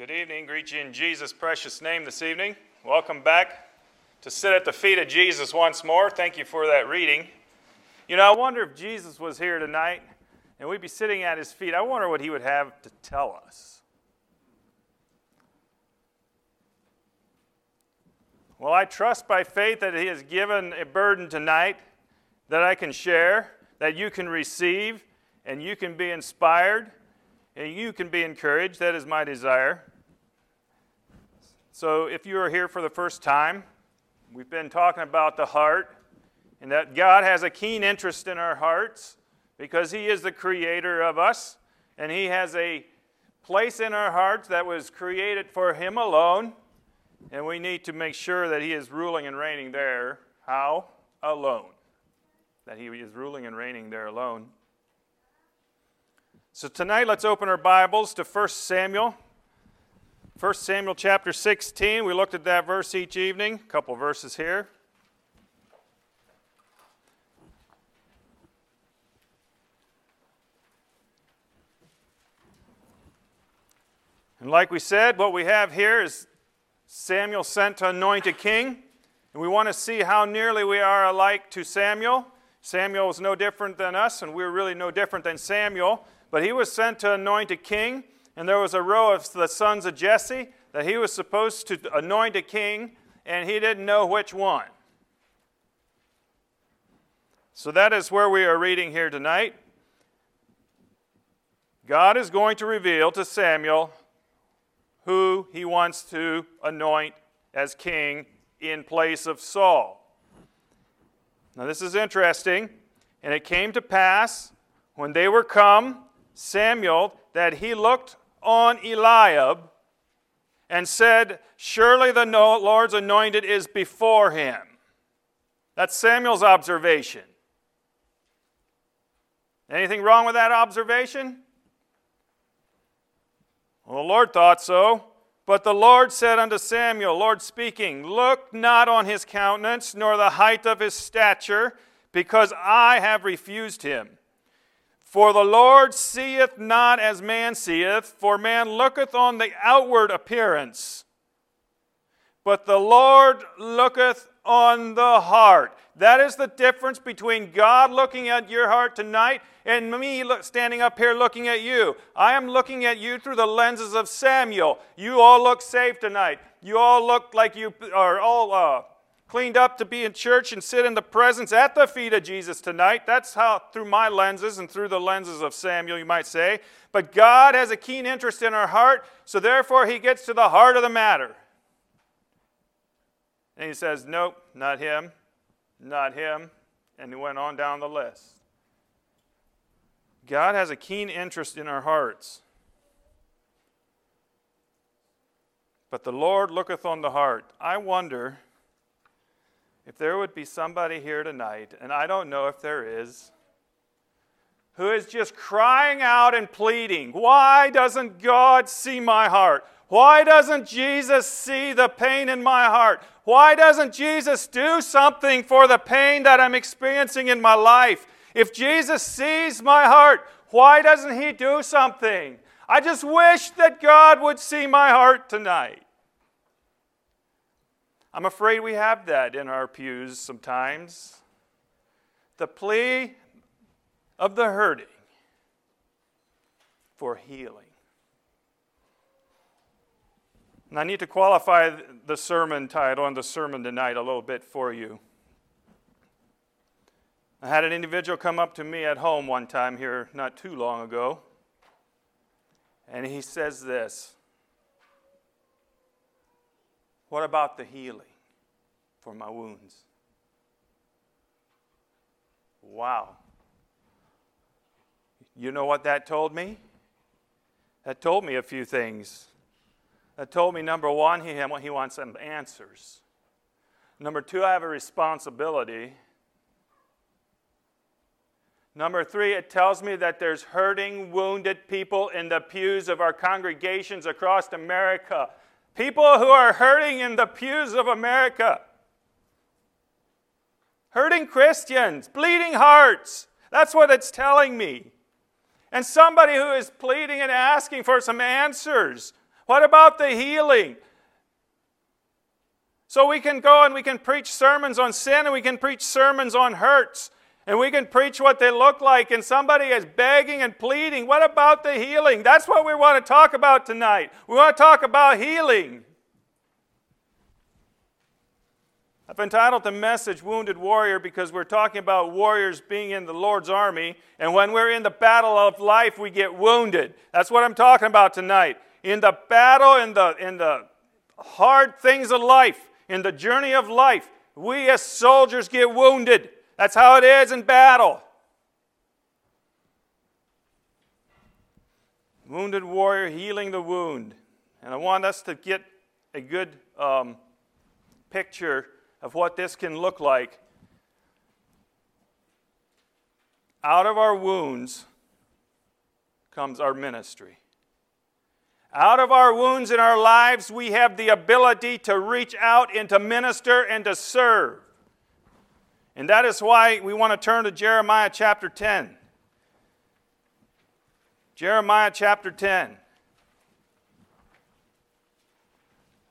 Good evening. Greet you in Jesus' precious name this evening. Welcome back to sit at the feet of Jesus once more. Thank you for that reading. You know, I wonder if Jesus was here tonight and we'd be sitting at his feet. I wonder what he would have to tell us. Well, I trust by faith that he has given a burden tonight that I can share, that you can receive, and you can be inspired, and you can be encouraged. That is my desire. So, if you are here for the first time, we've been talking about the heart and that God has a keen interest in our hearts because He is the creator of us and He has a place in our hearts that was created for Him alone. And we need to make sure that He is ruling and reigning there. How? Alone. That He is ruling and reigning there alone. So tonight, let's open our Bibles to 1 Samuel 1 Samuel chapter 16. We looked at that verse each evening. A couple verses here. And like we said, what we have here is Samuel sent to anoint a king. And we want to see how nearly we are alike to Samuel. Samuel was no different than us, and we're really no different than Samuel. But he was sent to anoint a king and there was a row of the sons of Jesse that he was supposed to anoint a king, and he didn't know which one. So that is where we are reading here tonight. God is going to reveal to Samuel who he wants to anoint as king in place of Saul. Now, this is interesting. And it came to pass when they were come, Samuel, that he looked on Eliab and said, Surely the Lord's anointed is before him. That's Samuel's observation. Anything wrong with that observation? Well, the Lord thought so. But the Lord said unto Samuel, Lord speaking, Look not on his countenance, nor the height of his stature, because I have refused him. For the Lord seeth not as man seeth, for man looketh on the outward appearance, but the Lord looketh on the heart. That is the difference between God looking at your heart tonight and me standing up here looking at you. I am looking at you through the lenses of Samuel. You all look saved tonight. You all look like you are all uh, cleaned up to be in church and sit in the presence at the feet of Jesus tonight. That's how, through my lenses and through the lenses of Samuel, you might say. But God has a keen interest in our heart, so therefore he gets to the heart of the matter. And he says, Nope, not him, not him. And he went on down the list. God has a keen interest in our hearts. But the Lord looketh on the heart. I wonder if there would be somebody here tonight, and I don't know if there is, who is just crying out and pleading, Why doesn't God see my heart? Why doesn't Jesus see the pain in my heart? Why doesn't Jesus do something for the pain that I'm experiencing in my life? If Jesus sees my heart, why doesn't He do something? I just wish that God would see my heart tonight. I'm afraid we have that in our pews sometimes. The plea of the hurting for healing. And I need to qualify the sermon title and the sermon tonight a little bit for you. I had an individual come up to me at home one time here not too long ago, and he says this what about the healing for my wounds? Wow. You know what that told me? That told me a few things. That told me, number one, he, he wants some answers. Number two, I have a responsibility. Number three, it tells me that there's hurting, wounded people in the pews of our congregations across America People who are hurting in the pews of America. Hurting Christians, bleeding hearts. That's what it's telling me. And somebody who is pleading and asking for some answers. What about the healing? So we can go and we can preach sermons on sin and we can preach sermons on hurts. And we can preach what they look like, and somebody is begging and pleading. What about the healing? That's what we want to talk about tonight. We want to talk about healing. I've entitled the message Wounded Warrior because we're talking about warriors being in the Lord's army. And when we're in the battle of life, we get wounded. That's what I'm talking about tonight. In the battle, in the, in the hard things of life, in the journey of life, we as soldiers get wounded. That's how it is in battle. Wounded warrior healing the wound. And I want us to get a good um, picture of what this can look like. Out of our wounds comes our ministry. Out of our wounds in our lives, we have the ability to reach out and to minister and to serve. And that is why we want to turn to Jeremiah chapter 10. Jeremiah chapter 10.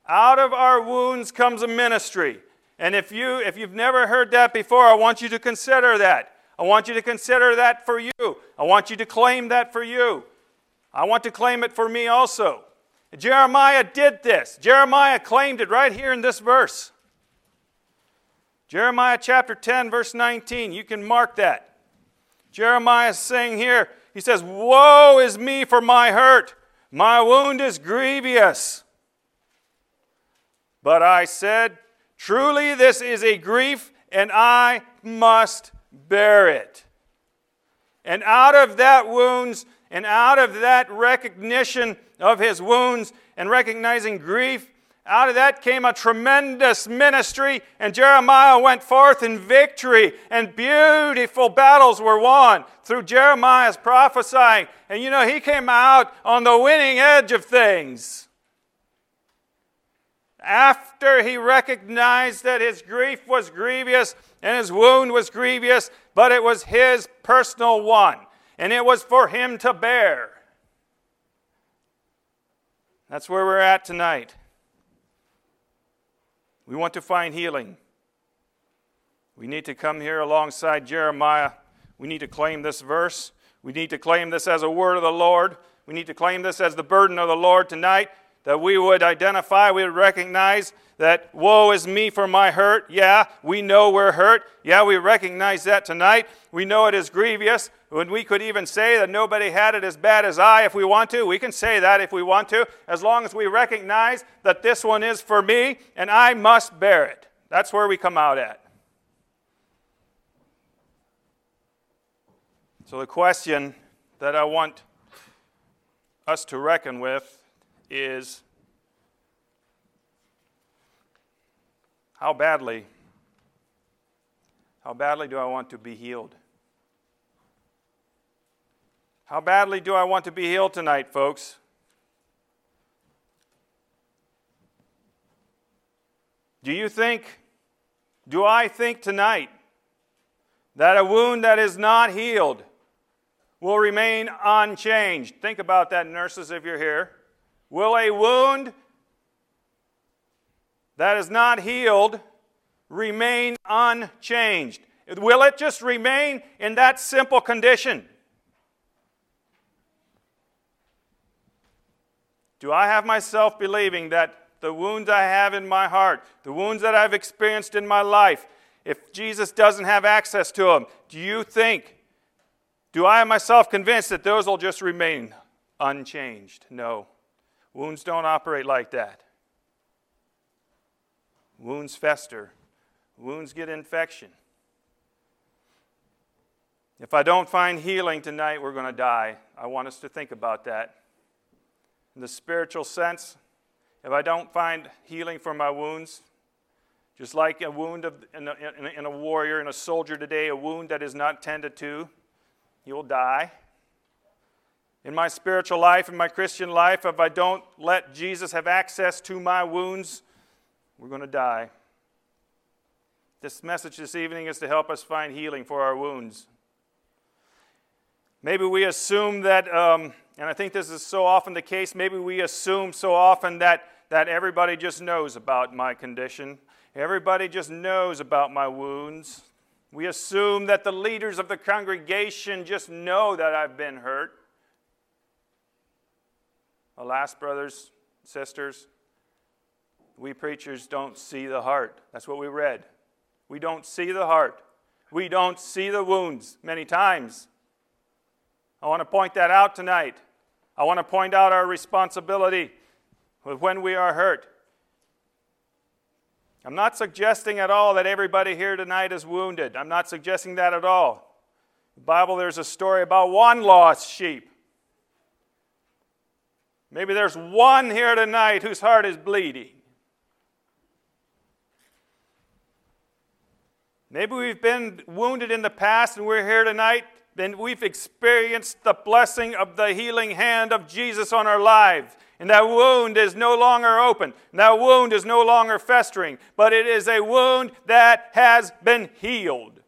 Out of our wounds comes a ministry. And if, you, if you've never heard that before, I want you to consider that. I want you to consider that for you. I want you to claim that for you. I want to claim it for me also. Jeremiah did this. Jeremiah claimed it right here in this verse. Jeremiah chapter 10, verse 19. You can mark that. Jeremiah is saying here, he says, Woe is me for my hurt. My wound is grievous. But I said, Truly, this is a grief, and I must bear it. And out of that wounds, and out of that recognition of his wounds and recognizing grief, out of that came a tremendous ministry, and Jeremiah went forth in victory, and beautiful battles were won through Jeremiah's prophesying. And you know, he came out on the winning edge of things after he recognized that his grief was grievous and his wound was grievous, but it was his personal one, and it was for him to bear. That's where we're at tonight. We want to find healing. We need to come here alongside Jeremiah. We need to claim this verse. We need to claim this as a word of the Lord. We need to claim this as the burden of the Lord tonight that we would identify, we would recognize that woe is me for my hurt. Yeah, we know we're hurt. Yeah, we recognize that tonight. We know it is grievous. When we could even say that nobody had it as bad as I if we want to, we can say that if we want to, as long as we recognize that this one is for me and I must bear it. That's where we come out at. So, the question that I want us to reckon with is how badly how badly do I want to be healed? How badly do I want to be healed tonight, folks? Do you think, do I think tonight that a wound that is not healed will remain unchanged? Think about that, nurses, if you're here. Will a wound that is not healed remain unchanged? Will it just remain in that simple condition? Do I have myself believing that the wounds I have in my heart, the wounds that I've experienced in my life, if Jesus doesn't have access to them, do you think, do I have myself convinced that those will just remain unchanged? No. Wounds don't operate like that. Wounds fester, wounds get infection. If I don't find healing tonight, we're going to die. I want us to think about that. In the spiritual sense, if I don't find healing for my wounds, just like a wound of, in, a, in a warrior, in a soldier today, a wound that is not tended to, will die in my spiritual life, in my Christian life, if I don't let Jesus have access to my wounds, we're going to die. This message this evening is to help us find healing for our wounds. Maybe we assume that um, And I think this is so often the case. Maybe we assume so often that, that everybody just knows about my condition. Everybody just knows about my wounds. We assume that the leaders of the congregation just know that I've been hurt. Alas, brothers, sisters, we preachers don't see the heart. That's what we read. We don't see the heart. We don't see the wounds many times. I want to point that out tonight. I want to point out our responsibility when we are hurt. I'm not suggesting at all that everybody here tonight is wounded. I'm not suggesting that at all. The Bible, there's a story about one lost sheep. Maybe there's one here tonight whose heart is bleeding. Maybe we've been wounded in the past and we're here tonight, then we've experienced the blessing of the healing hand of Jesus on our lives. And that wound is no longer open. That wound is no longer festering, but it is a wound that has been healed.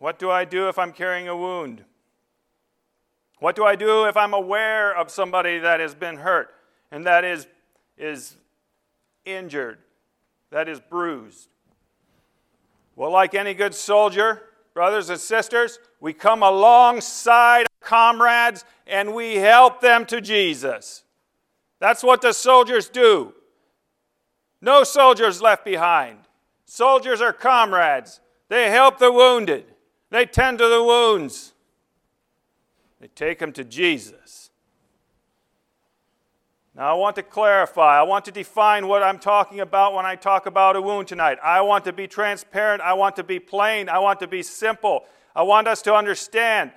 What do I do if I'm carrying a wound? What do I do if I'm aware of somebody that has been hurt and that is, is injured, that is bruised? Well, like any good soldier, brothers and sisters, we come alongside comrades and we help them to Jesus. That's what the soldiers do. No soldiers left behind. Soldiers are comrades. They help the wounded, they tend to the wounds, they take them to Jesus. Now, I want to clarify, I want to define what I'm talking about when I talk about a wound tonight. I want to be transparent, I want to be plain, I want to be simple. I want us to understand.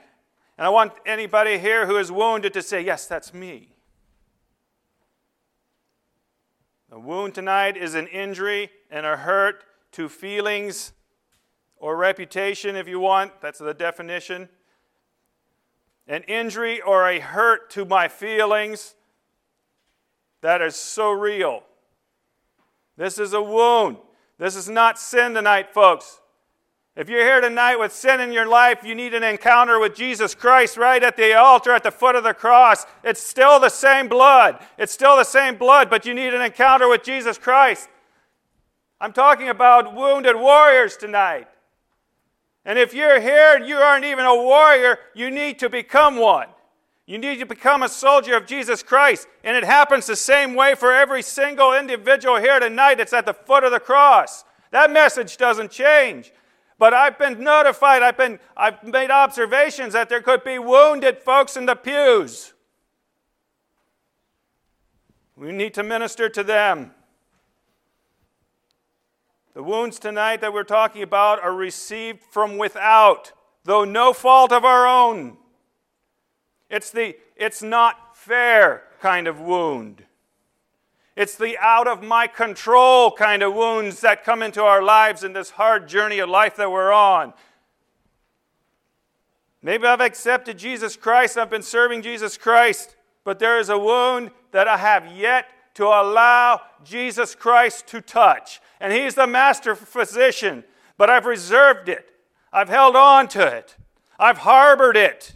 And I want anybody here who is wounded to say, Yes, that's me. A wound tonight is an injury and a hurt to feelings or reputation, if you want. That's the definition. An injury or a hurt to my feelings that is so real. This is a wound. This is not sin tonight, folks. If you're here tonight with sin in your life, you need an encounter with Jesus Christ right at the altar at the foot of the cross. It's still the same blood. It's still the same blood, but you need an encounter with Jesus Christ. I'm talking about wounded warriors tonight. And if you're here and you aren't even a warrior, you need to become one. You need to become a soldier of Jesus Christ. And it happens the same way for every single individual here tonight. It's at the foot of the cross. That message doesn't change. But I've been notified, I've, been, I've made observations that there could be wounded folks in the pews. We need to minister to them. The wounds tonight that we're talking about are received from without, though no fault of our own. It's the it's not fair kind of wound. It's the out of my control kind of wounds that come into our lives in this hard journey of life that we're on. Maybe I've accepted Jesus Christ, I've been serving Jesus Christ, but there is a wound that I have yet to allow Jesus Christ to touch. And He's the master physician, but I've reserved it, I've held on to it, I've harbored it.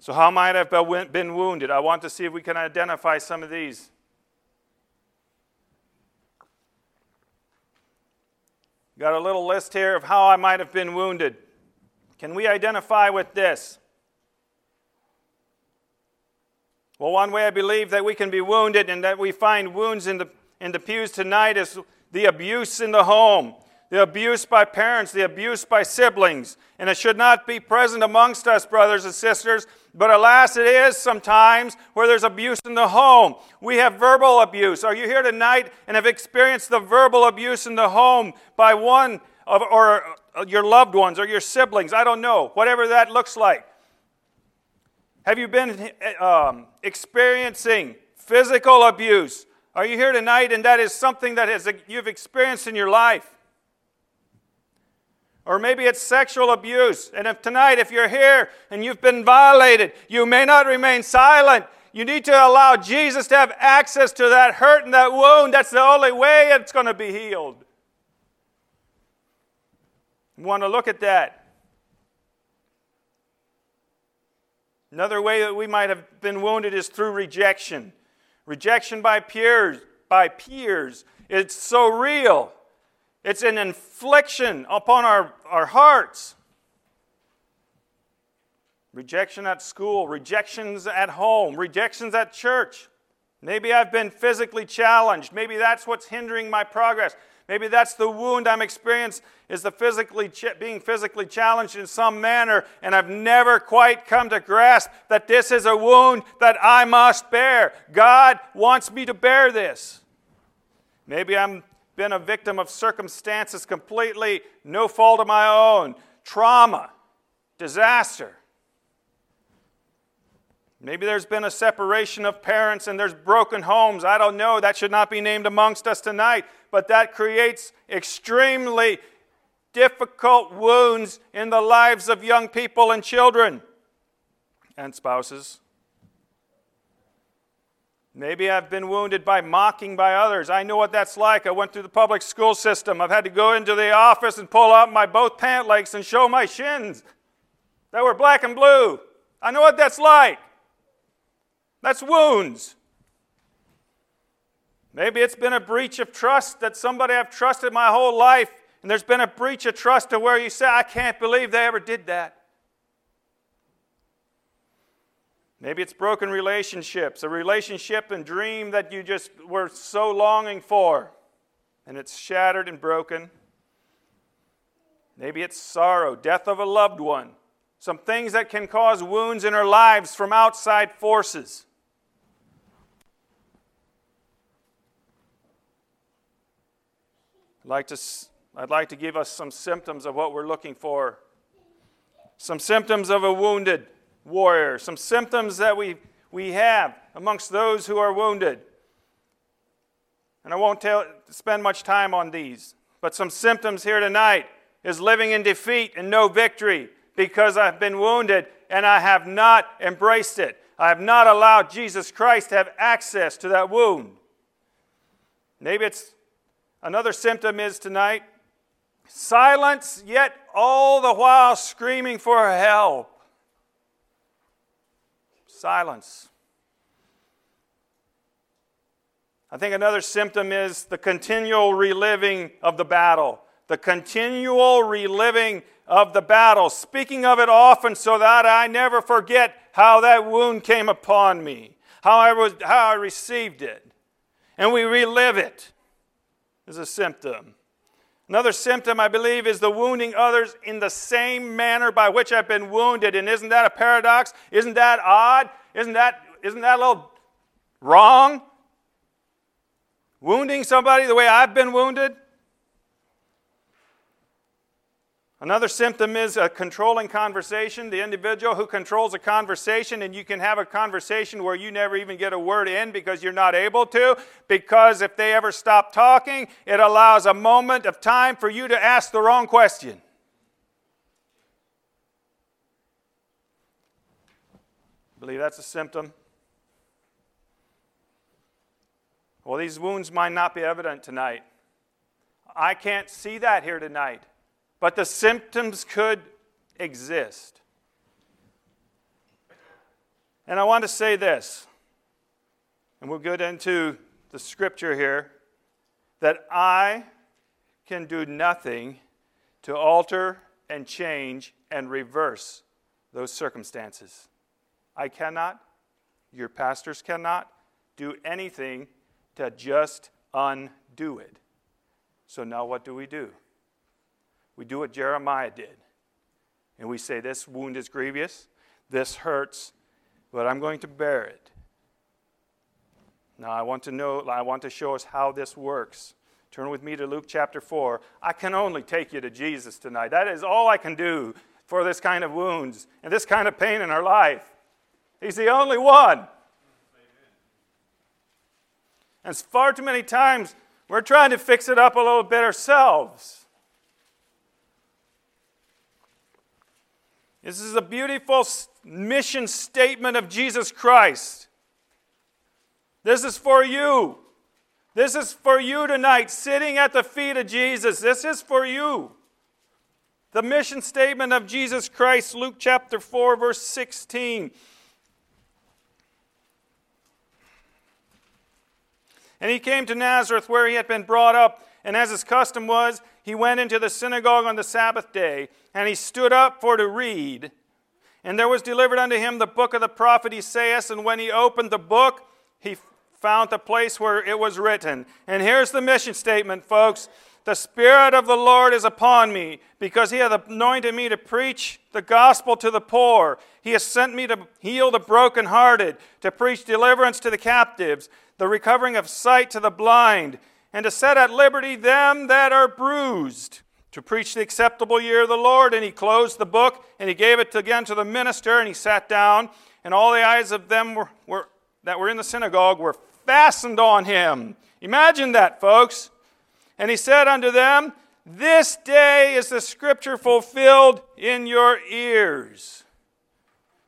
So, how might I have been wounded? I want to see if we can identify some of these. Got a little list here of how I might have been wounded. Can we identify with this? Well, one way I believe that we can be wounded and that we find wounds in the, in the pews tonight is the abuse in the home the abuse by parents, the abuse by siblings. And it should not be present amongst us, brothers and sisters, but alas, it is sometimes where there's abuse in the home. We have verbal abuse. Are you here tonight and have experienced the verbal abuse in the home by one of, or your loved ones or your siblings? I don't know, whatever that looks like. Have you been um, experiencing physical abuse? Are you here tonight and that is something that has, you've experienced in your life? Or maybe it's sexual abuse. And if tonight, if you're here and you've been violated, you may not remain silent. You need to allow Jesus to have access to that hurt and that wound. That's the only way it's going to be healed. We want to look at that. Another way that we might have been wounded is through rejection. Rejection by peers, by peers. It's so real. It's an infliction upon our, our hearts. Rejection at school, rejections at home, rejections at church. Maybe I've been physically challenged. Maybe that's what's hindering my progress. Maybe that's the wound I'm experiencing is the physically being physically challenged in some manner, and I've never quite come to grasp that this is a wound that I must bear. God wants me to bear this. Maybe I'm been a victim of circumstances completely no fault of my own, trauma, disaster. Maybe there's been a separation of parents and there's broken homes. I don't know. That should not be named amongst us tonight. But that creates extremely difficult wounds in the lives of young people and children and spouses. Maybe I've been wounded by mocking by others. I know what that's like. I went through the public school system. I've had to go into the office and pull out my both pant legs and show my shins that were black and blue. I know what that's like. That's wounds. Maybe it's been a breach of trust that somebody I've trusted my whole life, and there's been a breach of trust to where you say, I can't believe they ever did that. Maybe it's broken relationships, a relationship and dream that you just were so longing for, and it's shattered and broken. Maybe it's sorrow, death of a loved one, some things that can cause wounds in our lives from outside forces. Like to, I'd like to give us some symptoms of what we're looking for. Some symptoms of a wounded warrior, some symptoms that we, we have amongst those who are wounded. And I won't tell, spend much time on these, but some symptoms here tonight is living in defeat and no victory because I've been wounded and I have not embraced it. I have not allowed Jesus Christ to have access to that wound. Maybe it's Another symptom is tonight silence, yet all the while screaming for help. Silence. I think another symptom is the continual reliving of the battle. The continual reliving of the battle, speaking of it often so that I never forget how that wound came upon me, how I, was, how I received it. And we relive it is a symptom. Another symptom, I believe, is the wounding others in the same manner by which I've been wounded. And isn't that a paradox? Isn't that odd? Isn't that, isn't that a little wrong? Wounding somebody the way I've been wounded? Another symptom is a controlling conversation. The individual who controls a conversation, and you can have a conversation where you never even get a word in because you're not able to, because if they ever stop talking, it allows a moment of time for you to ask the wrong question. I believe that's a symptom. Well, these wounds might not be evident tonight. I can't see that here tonight but the symptoms could exist. And I want to say this, and we'll get into the scripture here that I can do nothing to alter and change and reverse those circumstances. I cannot, your pastors cannot do anything to just undo it. So now what do we do? We do what Jeremiah did. And we say, This wound is grievous, this hurts, but I'm going to bear it. Now, I want to know, I want to show us how this works. Turn with me to Luke chapter 4. I can only take you to Jesus tonight. That is all I can do for this kind of wounds and this kind of pain in our life. He's the only one. And far too many times, we're trying to fix it up a little bit ourselves. This is a beautiful mission statement of Jesus Christ. This is for you. This is for you tonight, sitting at the feet of Jesus. This is for you. The mission statement of Jesus Christ, Luke chapter 4, verse 16. And he came to Nazareth where he had been brought up, and as his custom was, he went into the synagogue on the Sabbath day, and he stood up for to read. And there was delivered unto him the book of the prophet Esaias, and when he opened the book, he found the place where it was written. And here's the mission statement, folks. The Spirit of the Lord is upon me, because He hath anointed me to preach the gospel to the poor. He has sent me to heal the brokenhearted, to preach deliverance to the captives, the recovering of sight to the blind, and to set at liberty them that are bruised, to preach the acceptable year of the Lord. And he closed the book, and he gave it again to the minister, and he sat down, and all the eyes of them were, were, that were in the synagogue were fastened on him. Imagine that, folks. And he said unto them, This day is the scripture fulfilled in your ears.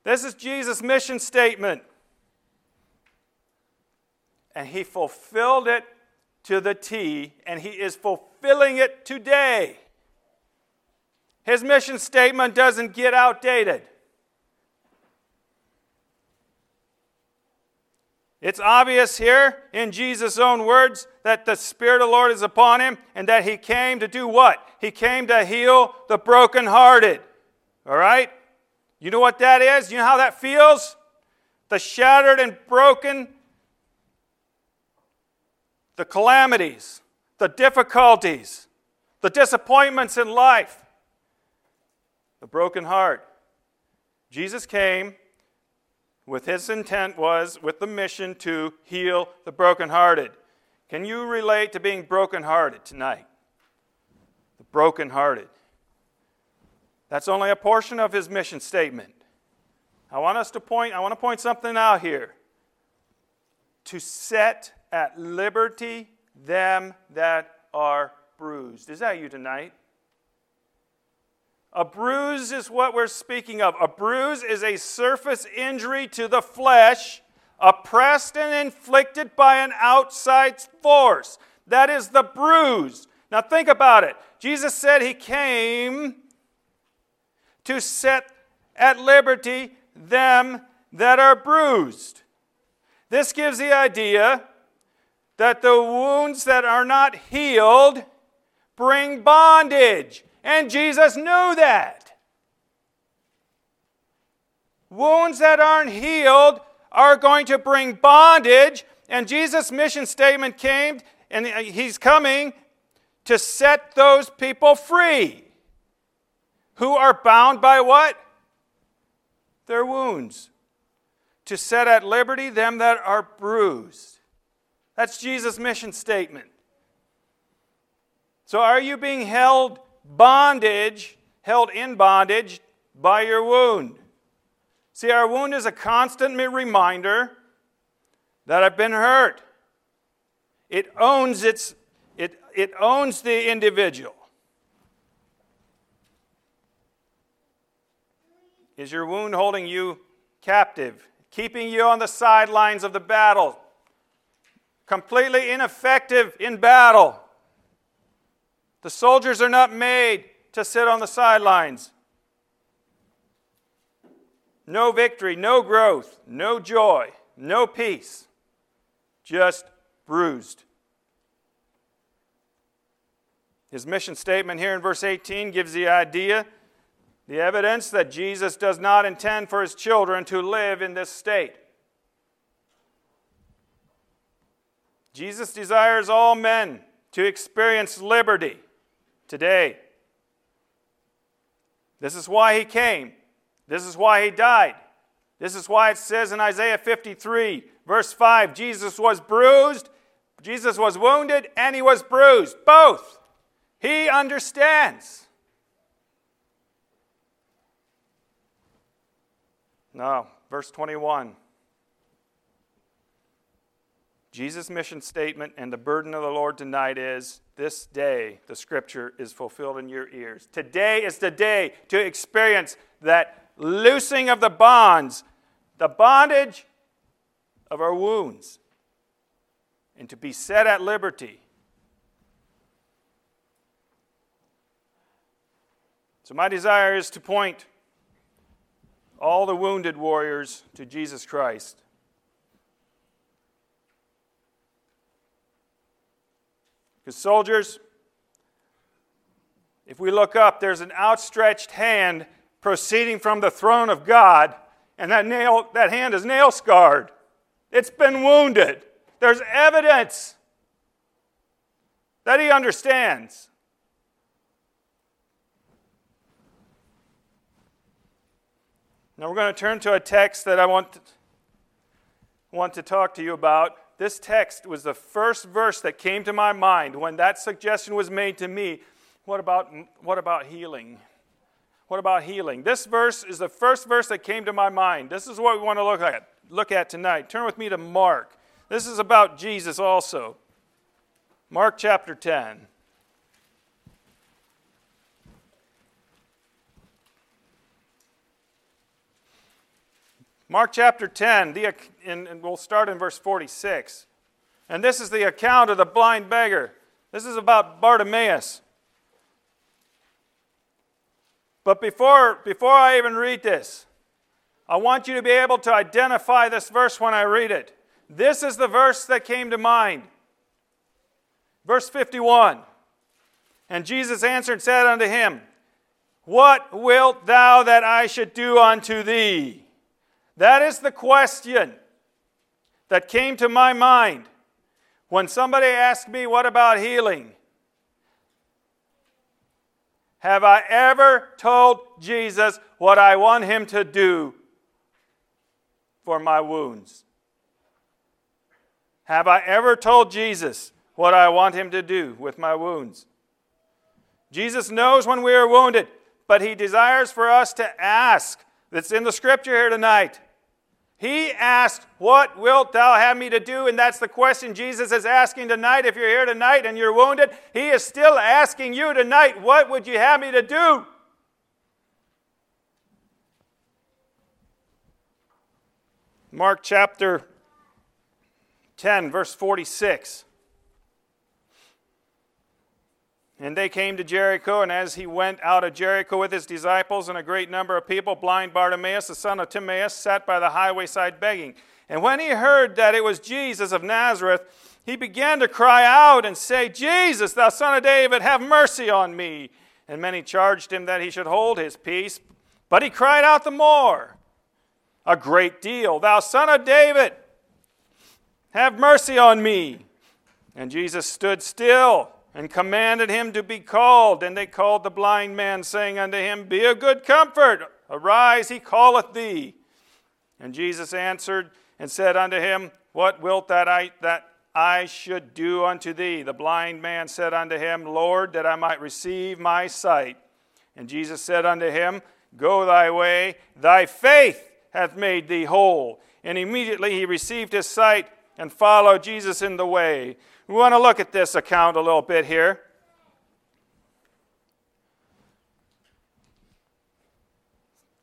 This is Jesus' mission statement. And he fulfilled it to the T, and he is fulfilling it today. His mission statement doesn't get outdated. It's obvious here in Jesus' own words that the Spirit of the Lord is upon him and that he came to do what? He came to heal the brokenhearted. All right? You know what that is? You know how that feels? The shattered and broken, the calamities, the difficulties, the disappointments in life, the broken heart. Jesus came with his intent was with the mission to heal the brokenhearted. Can you relate to being brokenhearted tonight? The brokenhearted. That's only a portion of his mission statement. I want us to point, I want to point something out here. To set at liberty them that are bruised. Is that you tonight? A bruise is what we're speaking of. A bruise is a surface injury to the flesh, oppressed and inflicted by an outside force. That is the bruise. Now think about it. Jesus said he came to set at liberty them that are bruised. This gives the idea that the wounds that are not healed bring bondage. And Jesus knew that. Wounds that aren't healed are going to bring bondage. And Jesus' mission statement came, and he's coming to set those people free who are bound by what? Their wounds. To set at liberty them that are bruised. That's Jesus' mission statement. So, are you being held bondage, held in bondage by your wound. See, our wound is a constant reminder that I've been hurt. It owns its it, it owns the individual. Is your wound holding you captive, keeping you on the sidelines of the battle, completely ineffective in battle? The soldiers are not made to sit on the sidelines. No victory, no growth, no joy, no peace, just bruised. His mission statement here in verse 18 gives the idea, the evidence that Jesus does not intend for his children to live in this state. Jesus desires all men to experience liberty today. This is why he came. This is why he died. This is why it says in Isaiah 53, verse 5 Jesus was bruised, Jesus was wounded, and he was bruised. Both. He understands. No, verse 21. Jesus' mission statement and the burden of the Lord tonight is this day the scripture is fulfilled in your ears. Today is the day to experience that loosing of the bonds, the bondage of our wounds. and to be set at liberty. So, my desire is to point all the wounded warriors to Jesus Christ. Because, soldiers, if we look up, there's an outstretched hand proceeding from the throne of God, and that, nail, that hand is nail scarred. It's been wounded. There's evidence that he understands. Now we're going to turn to a text that I want to, want to talk to you about. This text was the first verse that came to my mind when that suggestion was made to me. What about, what about healing? What about healing? This verse is the first verse that came to my mind. This is what we want to look at, look at tonight. Turn with me to Mark. This is about Jesus also. Mark chapter 10. Mark chapter 10, the, and we'll start in verse 46. And this is the account of the blind beggar. This is about Bartimaeus. But before, before I even read this, I want you to be able to identify this verse when I read it. This is the verse that came to mind. Verse 51. And Jesus answered and said unto him, What wilt thou that I should do unto thee? That is the question that came to my mind when somebody asked me, What about healing? Have I ever told Jesus what I want him to do for my wounds? Have I ever told Jesus what I want him to do with my wounds? Jesus knows when we are wounded, but he desires for us to ask. That's in the scripture here tonight. He asked, What wilt thou have me to do? And that's the question Jesus is asking tonight. If you're here tonight and you're wounded, He is still asking you tonight, What would you have me to do? Mark chapter 10, verse 46. And they came to Jericho, and as he went out of Jericho with his disciples and a great number of people, blind Bartimaeus, the son of Timaeus, sat by the highway side begging. And when he heard that it was Jesus of Nazareth, he began to cry out and say, Jesus, thou son of David, have mercy on me. And many charged him that he should hold his peace. But he cried out the more, a great deal, Thou son of David, have mercy on me. And Jesus stood still and commanded him to be called. And they called the blind man, saying unto him, Be of good comfort, arise, he calleth thee. And Jesus answered and said unto him, What wilt that I, that I should do unto thee? The blind man said unto him, Lord, that I might receive my sight. And Jesus said unto him, Go thy way, thy faith hath made thee whole. And immediately he received his sight and follow Jesus in the way. We want to look at this account a little bit here.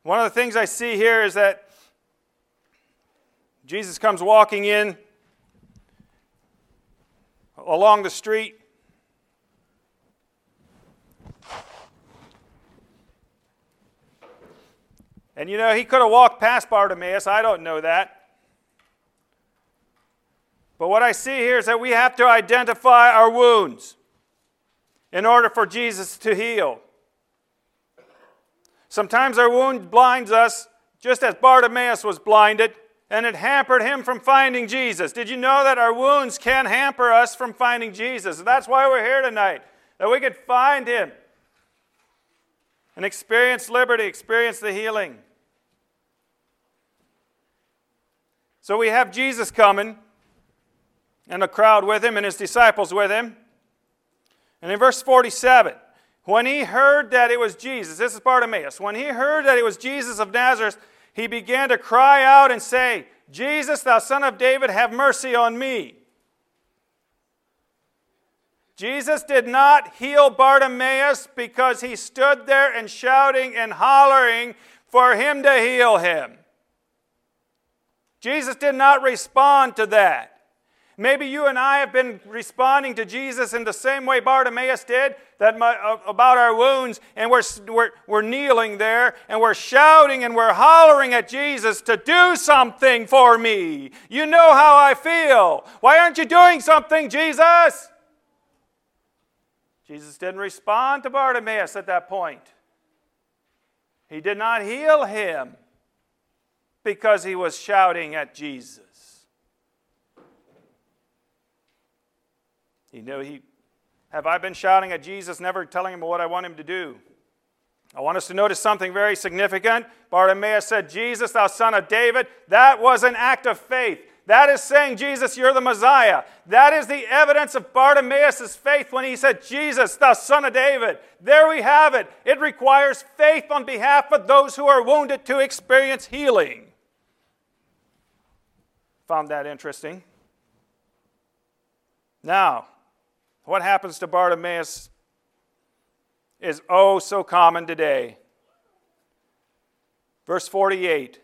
One of the things I see here is that Jesus comes walking in along the street. And you know, he could have walked past Bartimaeus. I don't know that. But what I see here is that we have to identify our wounds in order for Jesus to heal. Sometimes our wound blinds us, just as Bartimaeus was blinded, and it hampered him from finding Jesus. Did you know that our wounds can hamper us from finding Jesus? That's why we're here tonight, that we could find him and experience liberty, experience the healing. So we have Jesus coming and a crowd with him and his disciples with him. And in verse 47, when he heard that it was Jesus, this is Bartimaeus, when he heard that it was Jesus of Nazareth, he began to cry out and say, Jesus, thou son of David, have mercy on me. Jesus did not heal Bartimaeus because he stood there and shouting and hollering for him to heal him. Jesus did not respond to that. Maybe you and I have been responding to Jesus in the same way Bartimaeus did that my, uh, about our wounds, and we're, we're, we're kneeling there and we're shouting and we're hollering at Jesus to do something for me. You know how I feel. Why aren't you doing something, Jesus? Jesus didn't respond to Bartimaeus at that point. He did not heal him because he was shouting at Jesus. You know, he, have I been shouting at Jesus, never telling him what I want him to do? I want us to notice something very significant. Bartimaeus said, Jesus, thou son of David. That was an act of faith. That is saying, Jesus, you're the Messiah. That is the evidence of Bartimaeus' faith when he said, Jesus, thou son of David. There we have it. It requires faith on behalf of those who are wounded to experience healing. Found that interesting. Now, what happens to Bartimaeus is oh so common today. Verse 48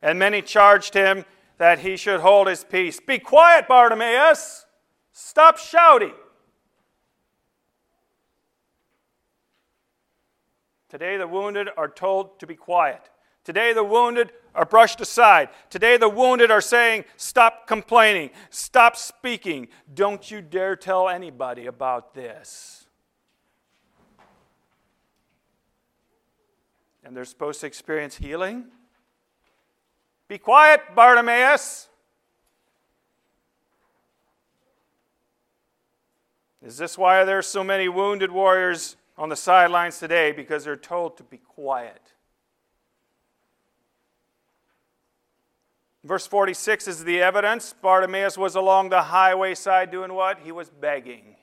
And many charged him that he should hold his peace. Be quiet, Bartimaeus! Stop shouting. Today, the wounded are told to be quiet. Today, the wounded are brushed aside. Today, the wounded are saying, Stop complaining, stop speaking. Don't you dare tell anybody about this. And they're supposed to experience healing. Be quiet, Bartimaeus. Is this why there are so many wounded warriors on the sidelines today? Because they're told to be quiet. Verse 46 is the evidence. Bartimaeus was along the highway side doing what? He was begging.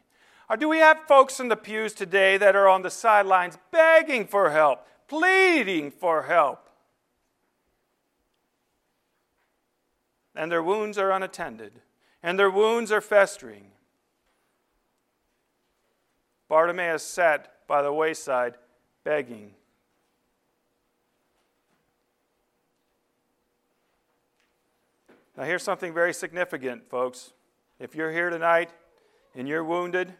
Or do we have folks in the pews today that are on the sidelines begging for help, pleading for help? And their wounds are unattended, and their wounds are festering. Bartimaeus sat by the wayside begging. Now, here's something very significant, folks. If you're here tonight and you're wounded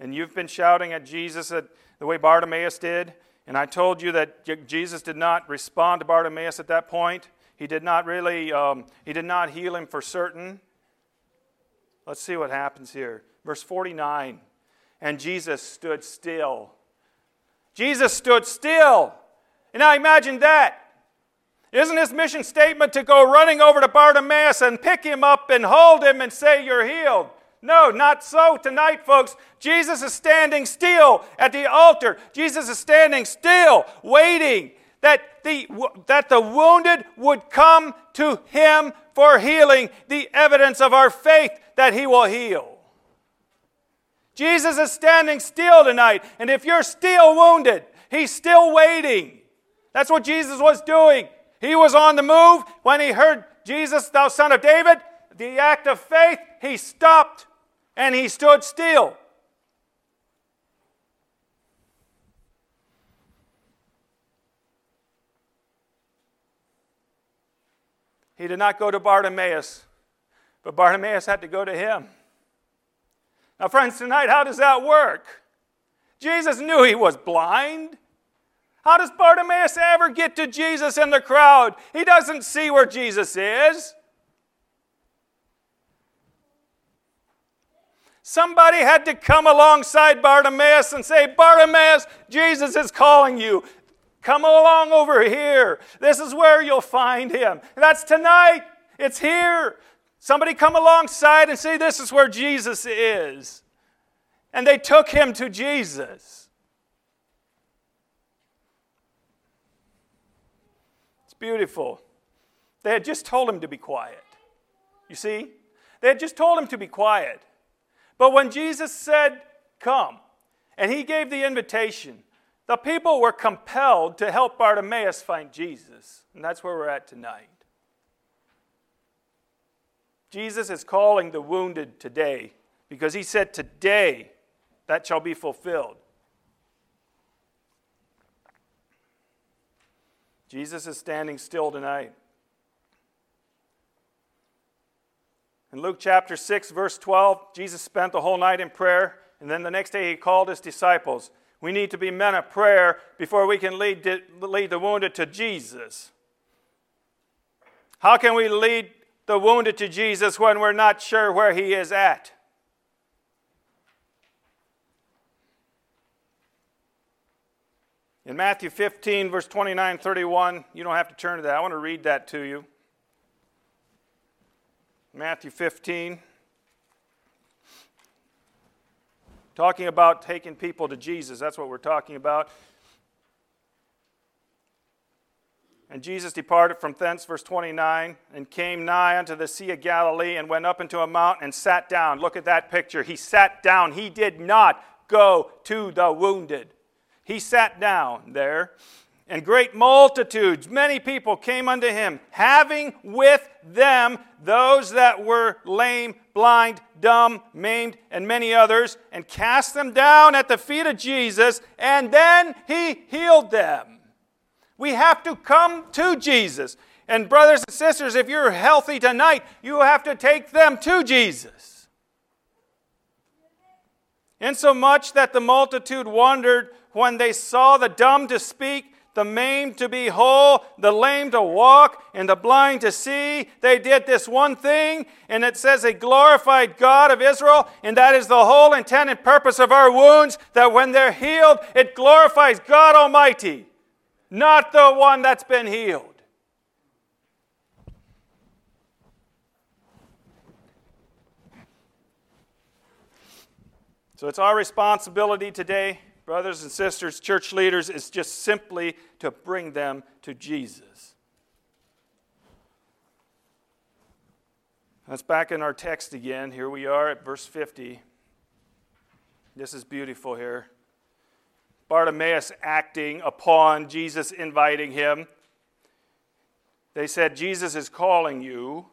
and you've been shouting at Jesus at the way Bartimaeus did, and I told you that Jesus did not respond to Bartimaeus at that point, he did not really, um, he did not heal him for certain. Let's see what happens here. Verse 49 And Jesus stood still. Jesus stood still. And now imagine that. Isn't his mission statement to go running over to Bartimaeus and pick him up and hold him and say, You're healed? No, not so tonight, folks. Jesus is standing still at the altar. Jesus is standing still, waiting that the, that the wounded would come to him for healing, the evidence of our faith that he will heal. Jesus is standing still tonight, and if you're still wounded, he's still waiting. That's what Jesus was doing. He was on the move when he heard Jesus, thou son of David, the act of faith, he stopped and he stood still. He did not go to Bartimaeus, but Bartimaeus had to go to him. Now, friends, tonight, how does that work? Jesus knew he was blind. How does Bartimaeus ever get to Jesus in the crowd? He doesn't see where Jesus is. Somebody had to come alongside Bartimaeus and say, Bartimaeus, Jesus is calling you. Come along over here. This is where you'll find him. That's tonight. It's here. Somebody come alongside and say, This is where Jesus is. And they took him to Jesus. Beautiful. They had just told him to be quiet. You see? They had just told him to be quiet. But when Jesus said, Come, and he gave the invitation, the people were compelled to help Bartimaeus find Jesus. And that's where we're at tonight. Jesus is calling the wounded today because he said, Today that shall be fulfilled. Jesus is standing still tonight. In Luke chapter 6, verse 12, Jesus spent the whole night in prayer, and then the next day he called his disciples. We need to be men of prayer before we can lead, lead the wounded to Jesus. How can we lead the wounded to Jesus when we're not sure where he is at? In Matthew 15, verse 29 31, you don't have to turn to that. I want to read that to you. Matthew 15. Talking about taking people to Jesus. That's what we're talking about. And Jesus departed from thence, verse 29, and came nigh unto the Sea of Galilee, and went up into a mountain and sat down. Look at that picture. He sat down. He did not go to the wounded. He sat down there. And great multitudes, many people came unto him, having with them those that were lame, blind, dumb, maimed, and many others, and cast them down at the feet of Jesus, and then he healed them. We have to come to Jesus. And, brothers and sisters, if you're healthy tonight, you have to take them to Jesus. Insomuch that the multitude wondered when they saw the dumb to speak the maimed to be whole, the lame to walk, and the blind to see. They did this one thing, and it says they glorified God of Israel, and that is the whole intent and purpose of our wounds, that when they're healed, it glorifies God Almighty, not the one that's been healed. So it's our responsibility today brothers and sisters, church leaders, is just simply to bring them to Jesus. That's back in our text again. Here we are at verse 50. This is beautiful here. Bartimaeus acting upon Jesus inviting him. They said, Jesus is calling you.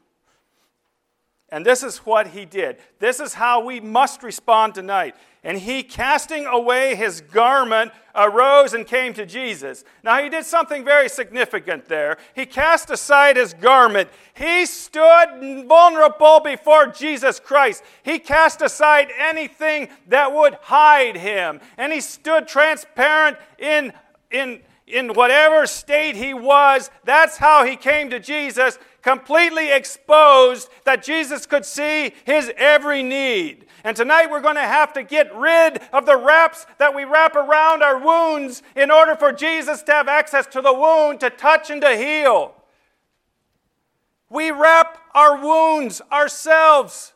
And this is what he did. This is how we must respond tonight. And he, casting away his garment, arose and came to Jesus. Now, he did something very significant there. He cast aside his garment. He stood vulnerable before Jesus Christ. He cast aside anything that would hide him. And he stood transparent in, in, in whatever state he was. That's how he came to Jesus completely exposed that Jesus could see his every need. And tonight we're going to have to get rid of the wraps that we wrap around our wounds in order for Jesus to have access to the wound to touch and to heal. We wrap our wounds ourselves.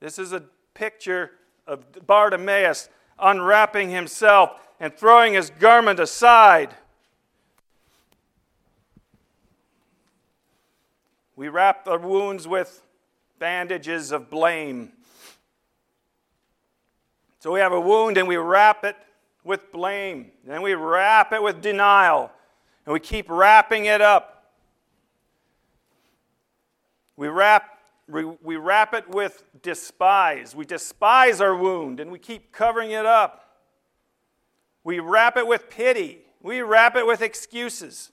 This is a picture of Bartimaeus unwrapping himself and throwing his garment aside. We wrap our wounds with bandages of blame. So we have a wound and we wrap it with blame. Then we wrap it with denial. And we keep wrapping it up. We wrap, we, we wrap it with despise. We despise our wound and we keep covering it up. We wrap it with pity. We wrap it with excuses.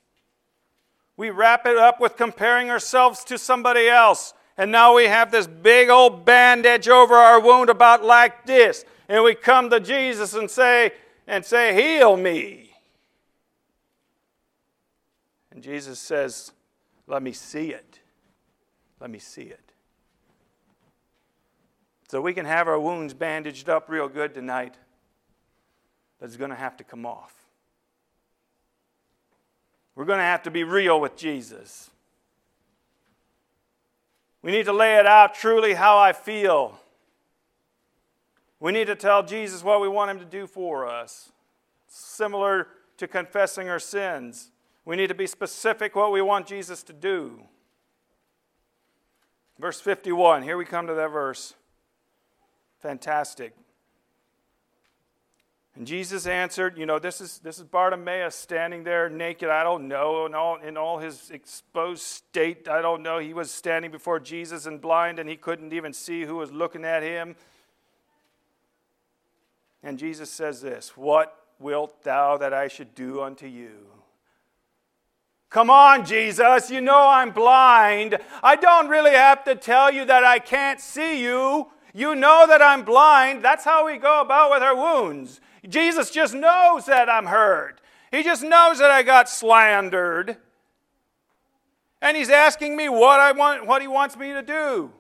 We wrap it up with comparing ourselves to somebody else. And now we have this big old bandage over our wound about like this. And we come to Jesus and say, and say, heal me. And Jesus says, let me see it. Let me see it. So we can have our wounds bandaged up real good tonight. That's going to have to come off. We're going to have to be real with Jesus. We need to lay it out truly how I feel. We need to tell Jesus what we want Him to do for us. Similar to confessing our sins, we need to be specific what we want Jesus to do. Verse 51, here we come to that verse. Fantastic. And Jesus answered, you know, this is, this is Bartimaeus standing there naked. I don't know. In all, in all his exposed state, I don't know. He was standing before Jesus and blind, and he couldn't even see who was looking at him. And Jesus says this What wilt thou that I should do unto you? Come on, Jesus, you know I'm blind. I don't really have to tell you that I can't see you. You know that I'm blind. That's how we go about with our wounds. Jesus just knows that I'm hurt. He just knows that I got slandered. And he's asking me what I want what he wants me to do.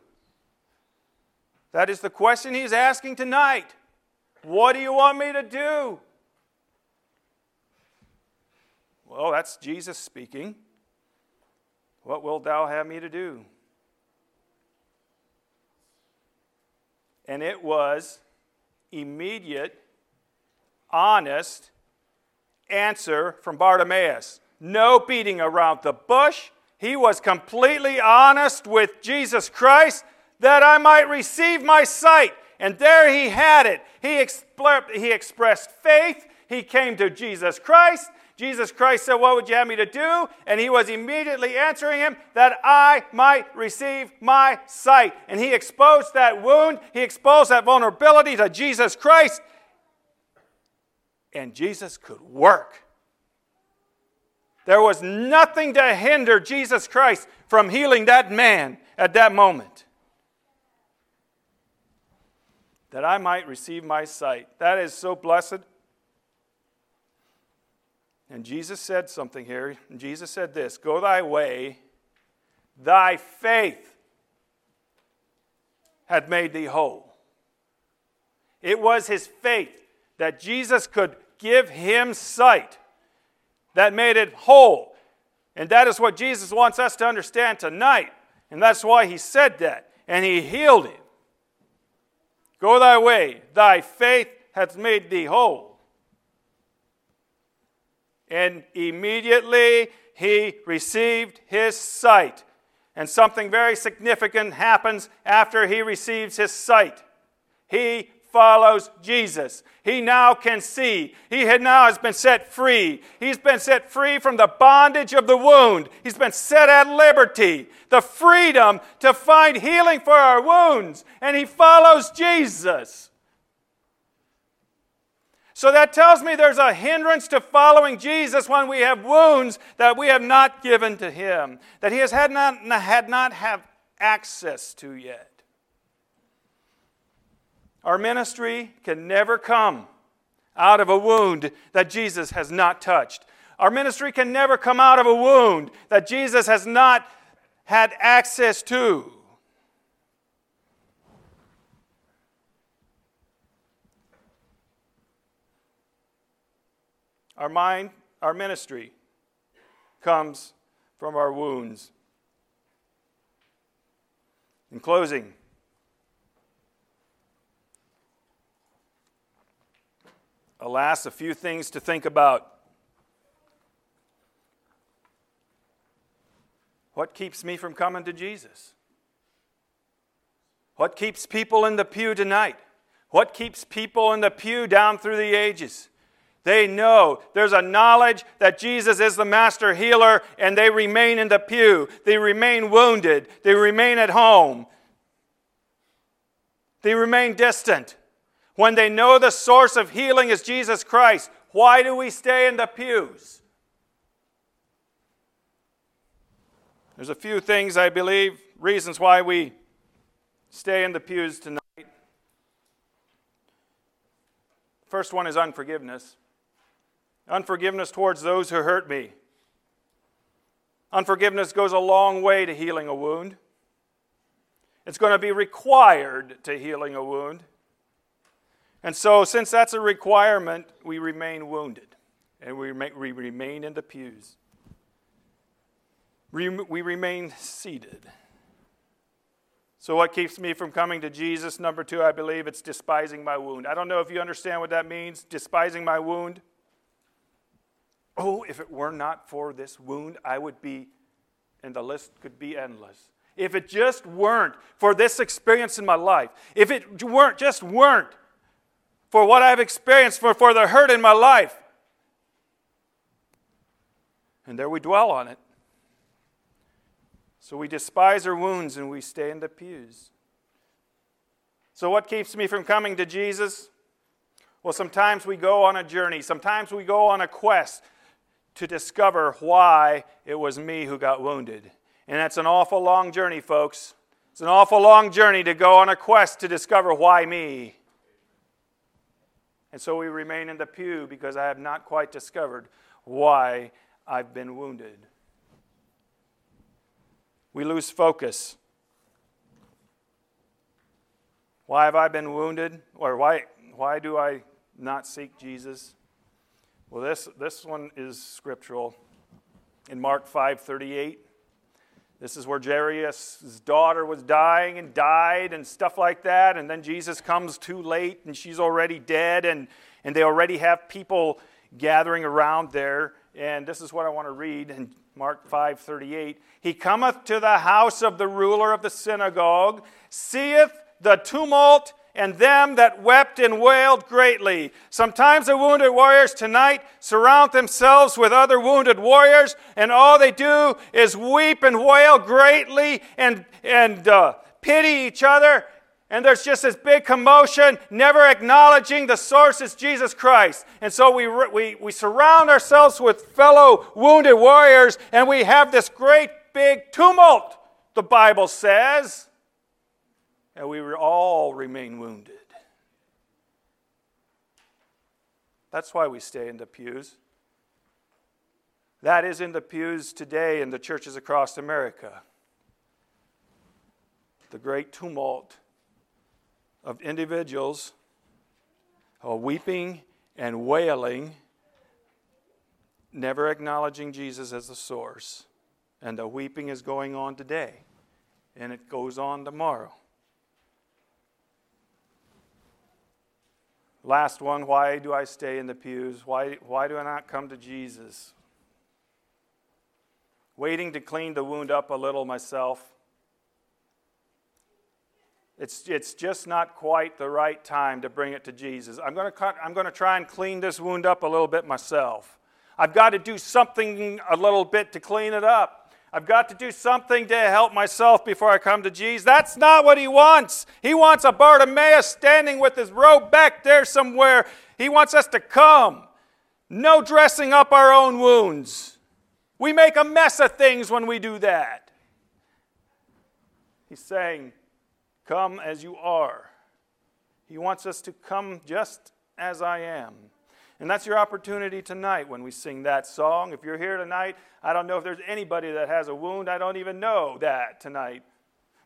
That is the question he's asking tonight. What do you want me to do? Well, that's Jesus speaking. What wilt thou have me to do? And it was immediate, honest answer from Bartimaeus. No beating around the bush. He was completely honest with Jesus Christ that I might receive my sight. And there he had it. He, he expressed faith. He came to Jesus Christ. Jesus Christ said, What would you have me to do? And he was immediately answering him, That I might receive my sight. And he exposed that wound, he exposed that vulnerability to Jesus Christ. And Jesus could work. There was nothing to hinder Jesus Christ from healing that man at that moment. That I might receive my sight. That is so blessed. And Jesus said something here. Jesus said this Go thy way, thy faith hath made thee whole. It was his faith that Jesus could give him sight that made it whole. And that is what Jesus wants us to understand tonight. And that's why he said that. And he healed him. Go thy way, thy faith hath made thee whole. And immediately he received his sight. And something very significant happens after he receives his sight. He follows Jesus. He now can see. He had now has been set free. He's been set free from the bondage of the wound. He's been set at liberty, the freedom to find healing for our wounds. And he follows Jesus. So that tells me there's a hindrance to following Jesus when we have wounds that we have not given to him, that he has had not, had not have access to yet. Our ministry can never come out of a wound that Jesus has not touched. Our ministry can never come out of a wound that Jesus has not had access to. Our mind, our ministry comes from our wounds. In closing, alas, a few things to think about. What keeps me from coming to Jesus? What keeps people in the pew tonight? What keeps people in the pew down through the ages? They know there's a knowledge that Jesus is the master healer, and they remain in the pew. They remain wounded. They remain at home. They remain distant. When they know the source of healing is Jesus Christ, why do we stay in the pews? There's a few things, I believe, reasons why we stay in the pews tonight. First one is unforgiveness. Unforgiveness towards those who hurt me. Unforgiveness goes a long way to healing a wound. It's going to be required to healing a wound. And so, since that's a requirement, we remain wounded and we remain in the pews. We remain seated. So, what keeps me from coming to Jesus? Number two, I believe it's despising my wound. I don't know if you understand what that means, despising my wound. Oh, if it were not for this wound, I would be, and the list could be endless. If it just weren't for this experience in my life, if it weren't just weren't for what I've experienced, for, for the hurt in my life. And there we dwell on it. So we despise our wounds and we stay in the pews. So, what keeps me from coming to Jesus? Well, sometimes we go on a journey, sometimes we go on a quest to discover why it was me who got wounded. And that's an awful long journey, folks. It's an awful long journey to go on a quest to discover why me. And so we remain in the pew because I have not quite discovered why I've been wounded. We lose focus. Why have I been wounded? Or why, why do I not seek Jesus? Well, this, this one is scriptural. In Mark 5:38, this is where Jairus' daughter was dying and died and stuff like that. And then Jesus comes too late and she's already dead, and, and they already have people gathering around there. And this is what I want to read in Mark 5:38. He cometh to the house of the ruler of the synagogue, seeth the tumult and them that wept and wailed greatly. Sometimes the wounded warriors tonight surround themselves with other wounded warriors, and all they do is weep and wail greatly and, and uh, pity each other. And there's just this big commotion, never acknowledging the source is Jesus Christ. And so we, we, we surround ourselves with fellow wounded warriors, and we have this great big tumult, the Bible says and we all remain wounded. That's why we stay in the pews. That is in the pews today in the churches across America. The great tumult of individuals uh, weeping and wailing, never acknowledging Jesus as the source. And the weeping is going on today, and it goes on tomorrow. Last one why do I stay in the pews? Why, why do I not come to Jesus? Waiting to clean the wound up a little myself. It's, it's just not quite the right time to bring it to Jesus. I'm going to, I'm going to try and clean this wound up a little bit myself. I've got to do something a little bit to clean it up. I've got to do something to help myself before I come to Jesus. That's not what he wants. He wants a Bartimaeus standing with his robe back there somewhere. He wants us to come. No dressing up our own wounds. We make a mess of things when we do that. He's saying, Come as you are. He wants us to come just as I am. And that's your opportunity tonight when we sing that song. If you're here tonight, I don't know if there's anybody that has a wound. I don't even know that tonight.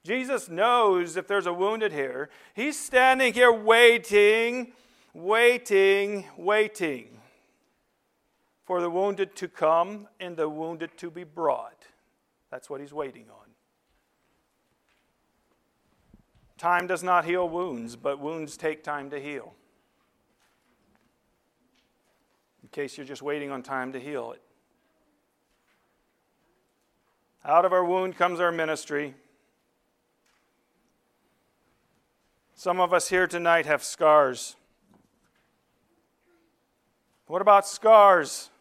Jesus knows if there's a wounded here. He's standing here waiting, waiting, waiting for the wounded to come and the wounded to be brought. That's what he's waiting on. Time does not heal wounds, but wounds take time to heal. In case you're just waiting on time to heal it. Out of our wound comes our ministry. Some of us here tonight have scars. What about scars?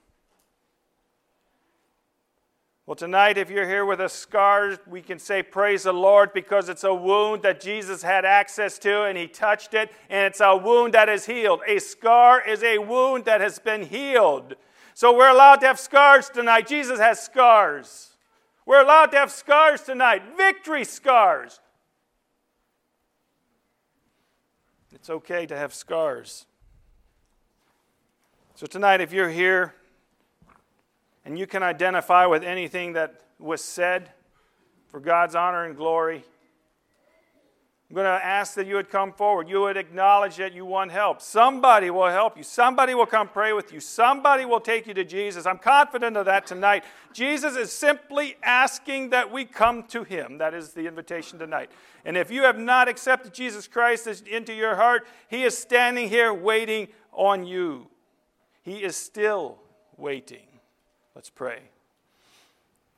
Well, tonight, if you're here with a scar, we can say, Praise the Lord, because it's a wound that Jesus had access to and he touched it, and it's a wound that is healed. A scar is a wound that has been healed. So we're allowed to have scars tonight. Jesus has scars. We're allowed to have scars tonight, victory scars. It's okay to have scars. So tonight, if you're here, and you can identify with anything that was said for God's honor and glory, I'm going to ask that you would come forward. You would acknowledge that you want help. Somebody will help you. Somebody will come pray with you. Somebody will take you to Jesus. I'm confident of that tonight. Jesus is simply asking that we come to him. That is the invitation tonight. And if you have not accepted Jesus Christ into your heart, he is standing here waiting on you. He is still waiting. Let's pray.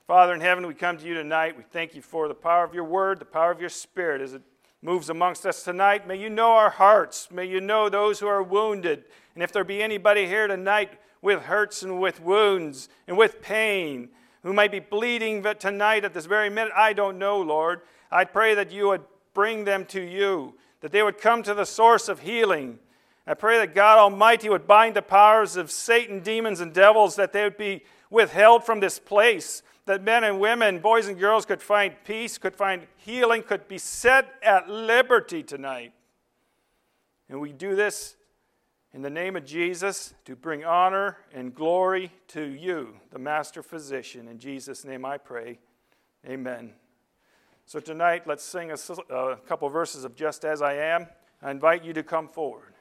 Father in heaven, we come to you tonight. We thank you for the power of your word, the power of your spirit as it moves amongst us tonight. May you know our hearts. May you know those who are wounded. And if there be anybody here tonight with hurts and with wounds and with pain, who might be bleeding tonight at this very minute, I don't know, Lord. I pray that you would bring them to you, that they would come to the source of healing, I pray that God Almighty would bind the powers of Satan, demons, and devils, that they would be withheld from this place, that men and women, boys and girls could find peace, could find healing, could be set at liberty tonight. And we do this in the name of Jesus to bring honor and glory to you, the Master Physician. In Jesus' name I pray. Amen. So tonight, let's sing a, a couple verses of Just As I Am. I invite you to come forward.